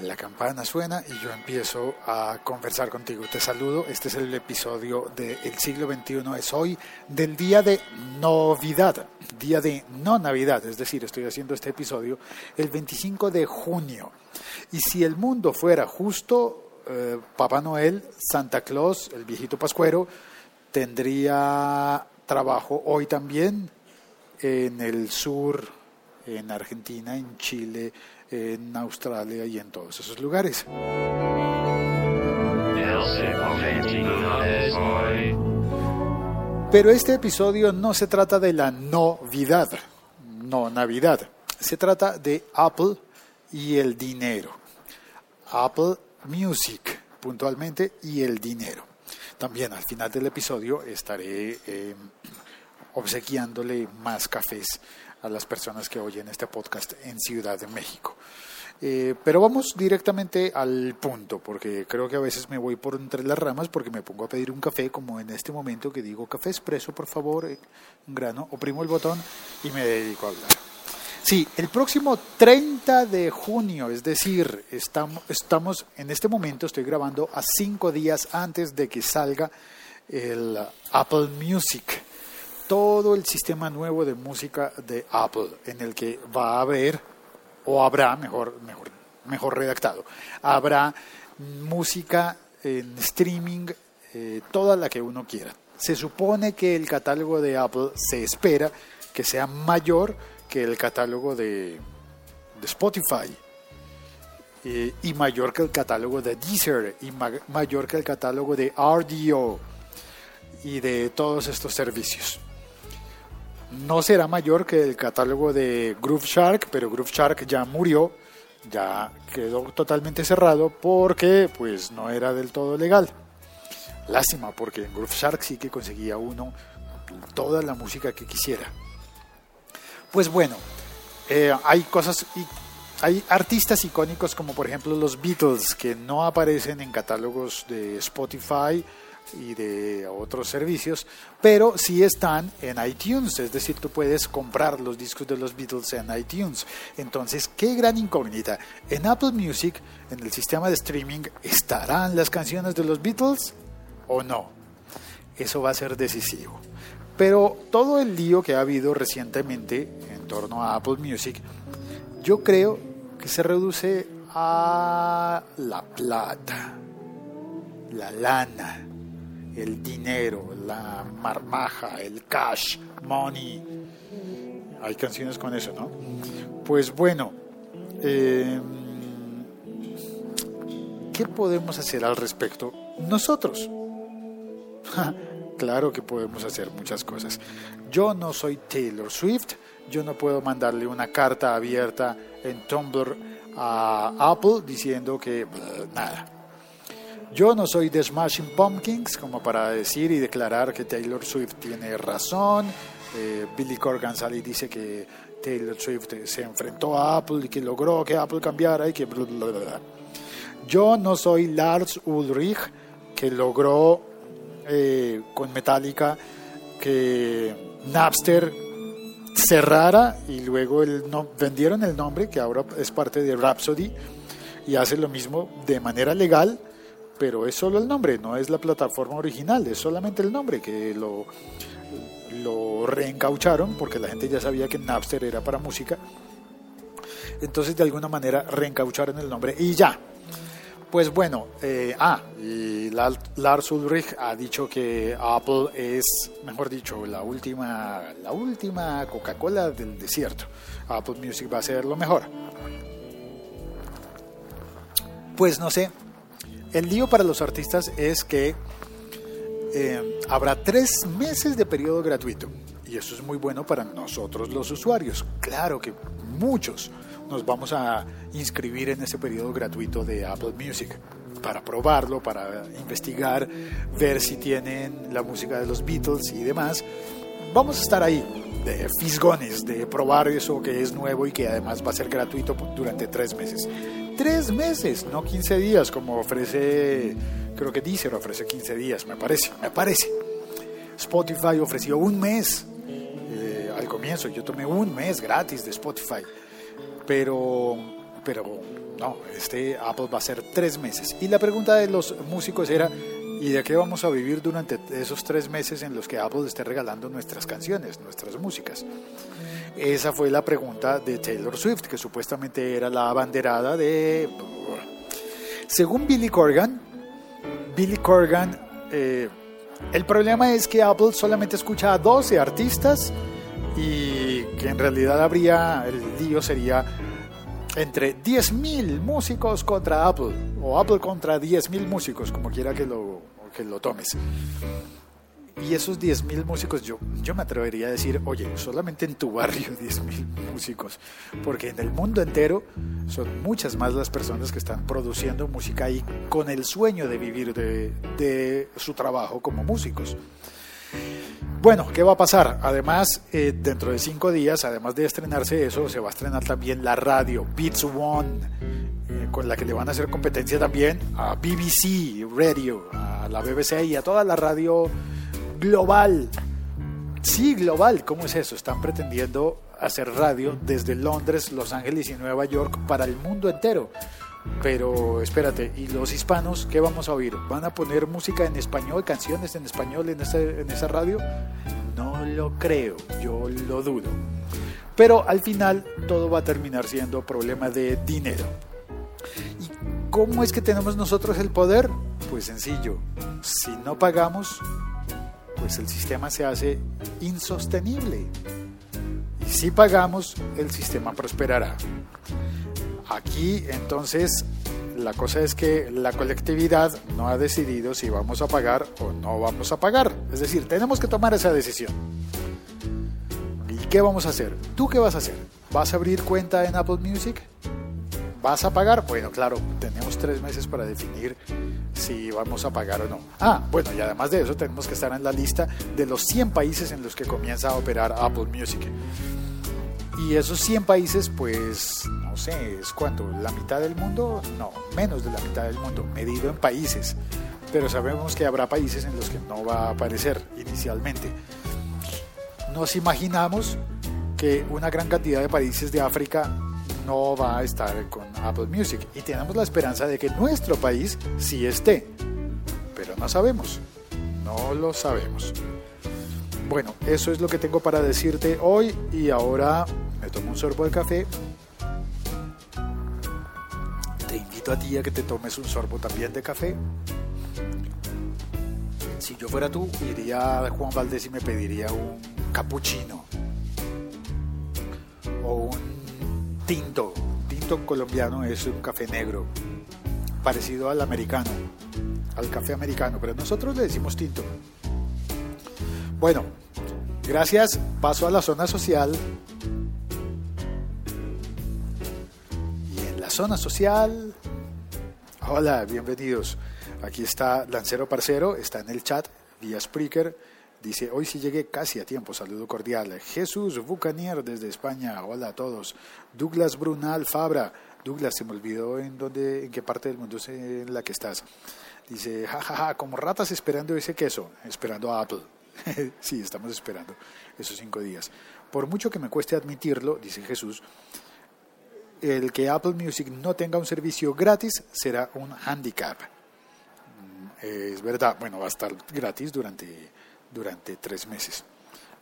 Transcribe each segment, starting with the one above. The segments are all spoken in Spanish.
la campana suena y yo empiezo a conversar contigo. Te saludo, este es el episodio del siglo XXI, es hoy del día de Navidad, día de no Navidad, es decir, estoy haciendo este episodio el 25 de junio. Y si el mundo fuera justo, eh, Papá Noel, Santa Claus, el viejito pascuero, tendría trabajo hoy también en el sur, en Argentina, en Chile, en Australia y en todos esos lugares. Pero este episodio no se trata de la novedad, no Navidad. Se trata de Apple y el dinero. Apple Music, puntualmente, y el dinero. También al final del episodio estaré eh, obsequiándole más cafés a las personas que oyen este podcast en Ciudad de México. Eh, pero vamos directamente al punto, porque creo que a veces me voy por entre las ramas porque me pongo a pedir un café, como en este momento que digo café expreso, por favor, eh, un grano, oprimo el botón y me dedico a hablar. Sí, el próximo 30 de junio, es decir, estamos, estamos en este momento, estoy grabando a cinco días antes de que salga el Apple Music todo el sistema nuevo de música de Apple, en el que va a haber, o habrá, mejor, mejor, mejor redactado, habrá música en streaming, eh, toda la que uno quiera. Se supone que el catálogo de Apple se espera que sea mayor que el catálogo de, de Spotify. Eh, y mayor que el catálogo de Deezer y mayor que el catálogo de RDO y de todos estos servicios no será mayor que el catálogo de Groove Shark, pero Groove Shark ya murió, ya quedó totalmente cerrado porque pues no era del todo legal. Lástima, porque en Groove Shark sí que conseguía uno toda la música que quisiera. Pues bueno, eh, hay cosas hay artistas icónicos como por ejemplo los Beatles que no aparecen en catálogos de Spotify y de otros servicios, pero sí están en iTunes, es decir, tú puedes comprar los discos de los Beatles en iTunes. Entonces, qué gran incógnita. En Apple Music, en el sistema de streaming, ¿estarán las canciones de los Beatles o no? Eso va a ser decisivo. Pero todo el lío que ha habido recientemente en torno a Apple Music, yo creo que se reduce a la plata, la lana el dinero, la marmaja, el cash, money. Hay canciones con eso, ¿no? Pues bueno, em, ¿qué podemos hacer al respecto nosotros? claro que podemos hacer muchas cosas. Yo no soy Taylor Swift, yo no puedo mandarle una carta abierta en Tumblr a Apple diciendo que nada, yo no soy de Smashing Pumpkins como para decir y declarar que Taylor Swift tiene razón. Eh, Billy Corgan sale y dice que Taylor Swift se enfrentó a Apple y que logró que Apple cambiara y que Yo no soy Lars Ulrich que logró eh, con Metallica que Napster cerrara y luego vendieron el nombre que ahora es parte de Rhapsody y hace lo mismo de manera legal pero es solo el nombre, no es la plataforma original, es solamente el nombre que lo, lo reencaucharon porque la gente ya sabía que Napster era para música. Entonces de alguna manera reencaucharon el nombre y ya. Pues bueno, eh, ah, y Lars Ulrich ha dicho que Apple es, mejor dicho, la última, la última Coca-Cola del desierto. Apple Music va a ser lo mejor. Pues no sé, el lío para los artistas es que eh, habrá tres meses de periodo gratuito y eso es muy bueno para nosotros los usuarios. Claro que muchos nos vamos a inscribir en ese periodo gratuito de Apple Music para probarlo, para investigar, ver si tienen la música de los Beatles y demás. Vamos a estar ahí de fisgones, de probar eso que es nuevo y que además va a ser gratuito durante tres meses tres meses, no 15 días, como ofrece, creo que Deezer ofrece 15 días, me parece, me parece. Spotify ofreció un mes eh, al comienzo, yo tomé un mes gratis de Spotify, pero pero no, este Apple va a ser tres meses. Y la pregunta de los músicos era, ¿y de qué vamos a vivir durante esos tres meses en los que Apple esté regalando nuestras canciones, nuestras músicas? Esa fue la pregunta de Taylor Swift, que supuestamente era la abanderada de... Según Billy Corgan, Billy Corgan, eh, el problema es que Apple solamente escucha a 12 artistas y que en realidad habría, el lío sería entre 10.000 músicos contra Apple, o Apple contra 10.000 músicos, como quiera que lo, que lo tomes. Y esos 10.000 músicos, yo, yo me atrevería a decir, oye, solamente en tu barrio 10.000 músicos, porque en el mundo entero son muchas más las personas que están produciendo música y con el sueño de vivir de, de su trabajo como músicos. Bueno, ¿qué va a pasar? Además, eh, dentro de cinco días, además de estrenarse eso, se va a estrenar también la radio Beats One, eh, con la que le van a hacer competencia también a BBC Radio, a la BBC y a toda la radio global. Sí, global, ¿cómo es eso? Están pretendiendo hacer radio desde Londres, Los Ángeles y Nueva York para el mundo entero. Pero espérate, ¿y los hispanos qué vamos a oír? ¿Van a poner música en español, canciones en español en, en esa radio? No lo creo, yo lo dudo. Pero al final todo va a terminar siendo problema de dinero. ¿Y cómo es que tenemos nosotros el poder? Pues sencillo, si no pagamos, pues el sistema se hace insostenible. Y si pagamos, el sistema prosperará. Aquí entonces la cosa es que la colectividad no ha decidido si vamos a pagar o no vamos a pagar. Es decir, tenemos que tomar esa decisión. ¿Y qué vamos a hacer? ¿Tú qué vas a hacer? ¿Vas a abrir cuenta en Apple Music? ¿Vas a pagar? Bueno, claro, tenemos tres meses para definir si vamos a pagar o no. Ah, bueno, y además de eso tenemos que estar en la lista de los 100 países en los que comienza a operar Apple Music. Y esos 100 países, pues, no sé, ¿es cuánto? ¿La mitad del mundo? No, menos de la mitad del mundo, medido en países. Pero sabemos que habrá países en los que no va a aparecer inicialmente. Nos imaginamos que una gran cantidad de países de África no va a estar con Apple Music y tenemos la esperanza de que nuestro país sí esté, pero no sabemos, no lo sabemos. Bueno, eso es lo que tengo para decirte hoy y ahora me tomo un sorbo de café. Te invito a ti a que te tomes un sorbo también de café. Si yo fuera tú, iría a Juan Valdés y me pediría un cappuccino tinto. Tinto colombiano es un café negro, parecido al americano, al café americano, pero nosotros le decimos tinto. Bueno, gracias. Paso a la zona social. Y en la zona social... Hola, bienvenidos. Aquí está Lancero Parcero, está en el chat vía Spreaker. Dice, hoy sí llegué casi a tiempo, saludo cordial. Jesús Bucanier desde España, hola a todos. Douglas Brunal Fabra, Douglas, se me olvidó en dónde, en qué parte del mundo es en la que estás. Dice, jajaja, ja, ja, como ratas esperando ese queso, esperando a Apple. sí, estamos esperando esos cinco días. Por mucho que me cueste admitirlo, dice Jesús, el que Apple Music no tenga un servicio gratis será un handicap. Mm, es verdad, bueno, va a estar gratis durante, durante tres meses.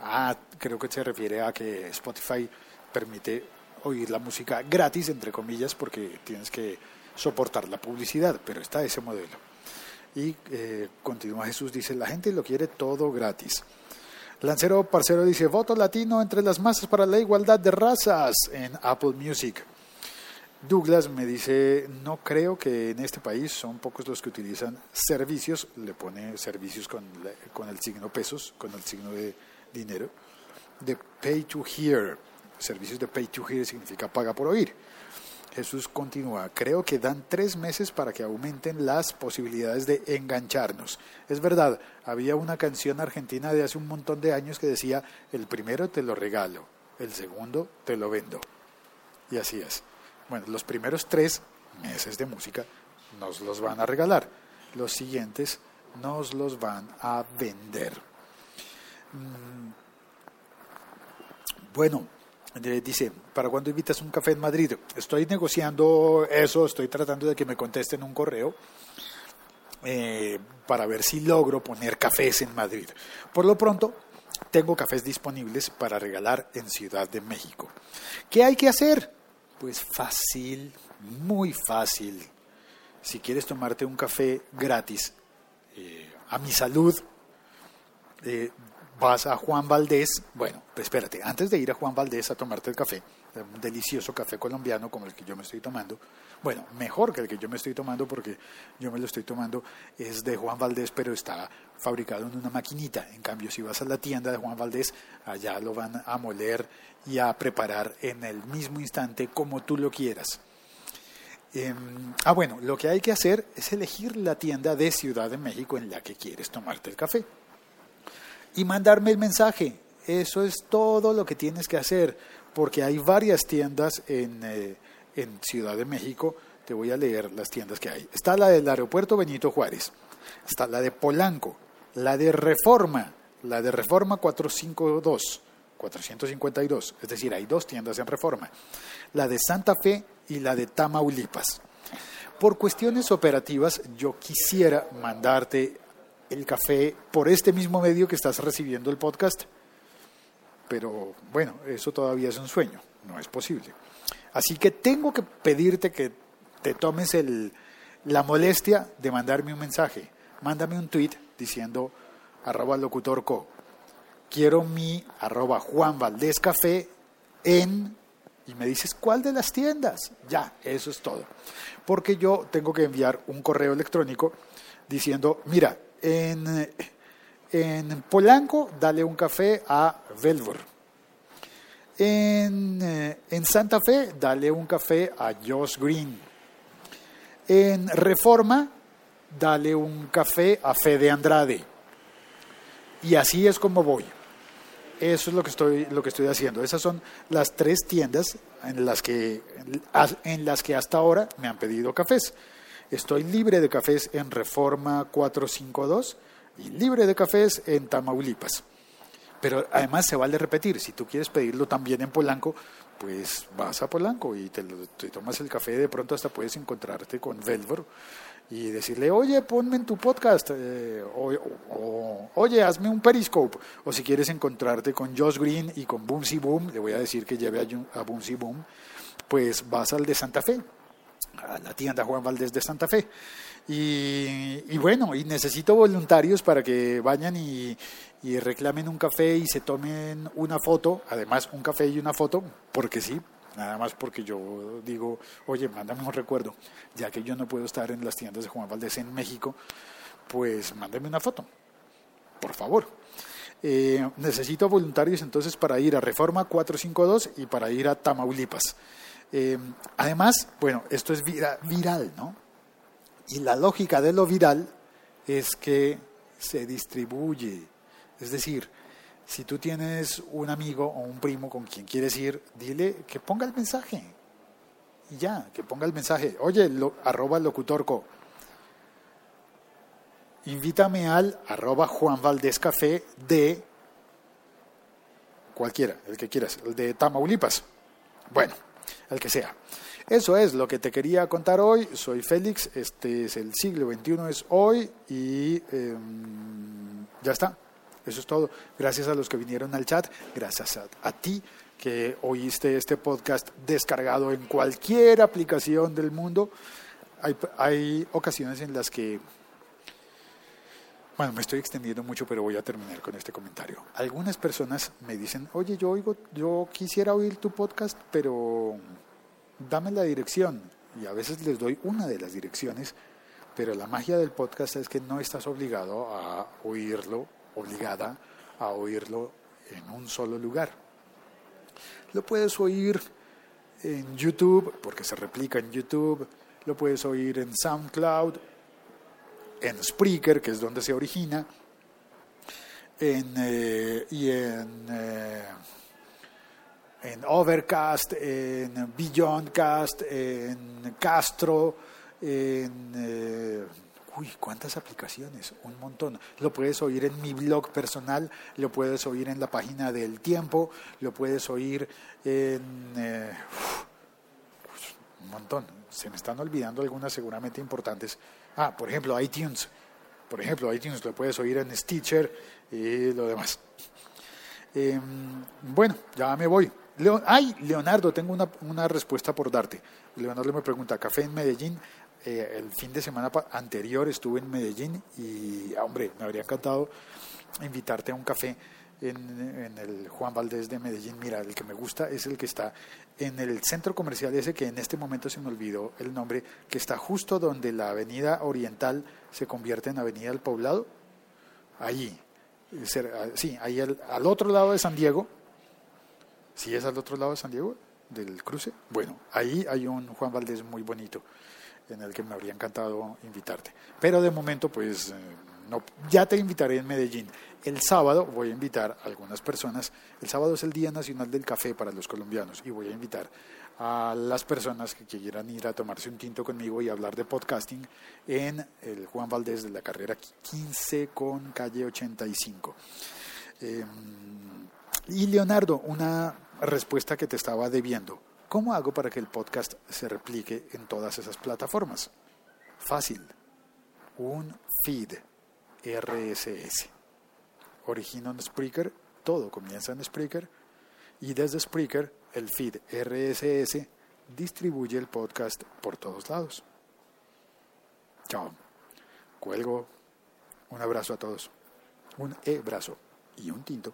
Ah, creo que se refiere a que Spotify permite oír la música gratis, entre comillas, porque tienes que soportar la publicidad, pero está ese modelo. Y eh, continúa Jesús, dice, la gente lo quiere todo gratis. Lancero Parcero dice, voto latino entre las masas para la igualdad de razas en Apple Music. Douglas me dice, no creo que en este país son pocos los que utilizan servicios, le pone servicios con, con el signo pesos, con el signo de dinero, de pay to hear. Servicios de pay to hear significa paga por oír. Jesús continúa, creo que dan tres meses para que aumenten las posibilidades de engancharnos. Es verdad, había una canción argentina de hace un montón de años que decía, el primero te lo regalo, el segundo te lo vendo. Y así es. Bueno, los primeros tres meses de música nos los van a regalar, los siguientes nos los van a vender. Mm. Bueno, Eh, dice, ¿para cuándo invitas un café en Madrid? Estoy negociando eso, estoy tratando de que me contesten un correo eh, para ver si logro poner cafés en Madrid. Por lo pronto, tengo cafés disponibles para regalar en Ciudad de México. ¿Qué hay que hacer? Pues fácil, muy fácil. Si quieres tomarte un café gratis eh, a mi salud, eh, vas a Juan Valdés, bueno, pues espérate, antes de ir a Juan Valdés a tomarte el café, un delicioso café colombiano como el que yo me estoy tomando, bueno, mejor que el que yo me estoy tomando porque yo me lo estoy tomando, es de Juan Valdés, pero está fabricado en una maquinita. En cambio, si vas a la tienda de Juan Valdés, allá lo van a moler y a preparar en el mismo instante como tú lo quieras. Em, ah, bueno, lo que hay que hacer es elegir la tienda de Ciudad de México en la que quieres tomarte el café y mandarme el mensaje. Eso es todo lo que tienes que hacer, porque hay varias tiendas en, eh, en Ciudad de México. Te voy a leer las tiendas que hay. Está la del aeropuerto Benito Juárez, está la de Polanco, la de Reforma, la de Reforma 452, 452, es decir, hay dos tiendas en Reforma, la de Santa Fe y la de Tamaulipas. Por cuestiones operativas, yo quisiera mandarte el café por este mismo medio que estás recibiendo el podcast. Pero bueno, eso todavía es un sueño, no es posible. Así que tengo que pedirte que te tomes el, la molestia de mandarme un mensaje. Mándame un tweet diciendo arroba locutorco. Quiero mi arroba Juan Valdés Café en... Y me dices, ¿cuál de las tiendas? Ya, eso es todo. Porque yo tengo que enviar un correo electrónico diciendo, mira, en, Polanco, dale un café a Velvor. En, eh, en, Santa Fe, dale un café a Josh Green. En Reforma, dale un café a Fede Andrade. Y así es como voy. Eso es lo que estoy, lo que estoy haciendo. Esas son las tres tiendas en las que, en las que hasta ahora me han pedido cafés. Estoy libre de cafés en Reforma 452 y libre de cafés en Tamaulipas. Pero además se vale repetir, si tú quieres pedirlo también en Polanco, pues vas a Polanco y te, tomas el café, de pronto hasta puedes encontrarte con Velvor y decirle, oye, ponme en tu podcast, eh, o, oye, hazme un periscope, o si quieres encontrarte con Josh Green y con Boomsy Boom, le voy a decir que lleve a, a Boomsy Boom, pues vas al de Santa Fe, a la tienda Juan Valdés de Santa Fe. Y, bueno, y necesito voluntarios para que vayan y, reclamen un café y se tomen una foto, además un café y una foto, porque sí, nada más porque yo digo, oye, mándame un recuerdo, ya que yo no puedo estar en las tiendas de Juan Valdés en México, pues mándame una foto, por favor. Eh, necesito voluntarios entonces para ir a Reforma 452 y para ir a Tamaulipas. Eh, además, bueno, esto es viral, ¿no? Y la lógica de lo viral es que se distribuye. Es decir, si tú tienes un amigo o un primo con quien quieres ir, dile que ponga el mensaje. Y ya, que ponga el mensaje. Oye, lo, arroba locutorco. Invítame al arroba Juan Valdés Café de cualquiera, el que quieras, el de Tamaulipas. Bueno, el que sea. Eso es lo que te quería contar hoy. Soy Félix, este es el siglo XXI, es hoy y em, ya está. Eso es todo. Gracias a los que vinieron al chat, gracias a, ti que oíste este podcast descargado en cualquier aplicación del mundo. Hay, hay ocasiones en las que bueno, me estoy extendiendo mucho, pero voy a terminar con este comentario. Algunas personas me dicen, oye, yo oigo, yo quisiera oír tu podcast, pero dame la dirección. Y a veces les doy una de las direcciones, pero la magia del podcast es que no estás obligado a oírlo, obligada a oírlo en un solo lugar. Lo puedes oír en YouTube, porque se replica en YouTube, lo puedes oír en SoundCloud, en Spreaker, que es donde se origina, en, eh, y en, eh, en Overcast, en Beyondcast, en Castro, en... Eh, Uy, ¿cuántas aplicaciones? Un montón. Lo puedes oír en mi blog personal, lo puedes oír en la página del tiempo, lo puedes oír en... Eh, un montón. Se me están olvidando algunas seguramente importantes. Ah, por ejemplo, iTunes. Por ejemplo, iTunes lo puedes oír en Stitcher y lo demás. Em, bueno, ya me voy. ay, Leonardo, tengo una, una respuesta por darte. Leonardo me pregunta, ¿café en Medellín? Eh, el fin de semana anterior estuve en Medellín y, ah, hombre, me habría encantado invitarte a un café en, el Juan Valdés de Medellín. Mira, el que me gusta es el que está en el centro comercial ese que en este momento se me olvidó el nombre, que está justo donde la avenida oriental se convierte en avenida del poblado. Allí, ah, sí, ahí al, al otro lado de San Diego. ¿Sí es al otro lado de San Diego? Del cruce. Bueno, ahí hay un Juan Valdés muy bonito en el que me habría encantado invitarte. Pero de momento, pues, eh, no, ya te invitaré en Medellín. El sábado voy a invitar a algunas personas. El sábado es el Día Nacional del Café para los colombianos y voy a invitar a las personas que quieran ir a tomarse un tinto conmigo y hablar de podcasting en el Juan Valdés de la carrera 15 con calle 85. Em, y Leonardo, una respuesta que te estaba debiendo. ¿Cómo hago para que el podcast se replique en todas esas plataformas? Fácil. Un feed RSS. Origino en Spreaker, todo comienza en Spreaker y desde Spreaker el feed RSS distribuye el podcast por todos lados. Chao. Cuelgo. Un abrazo a todos. Un e-brazo y un tinto.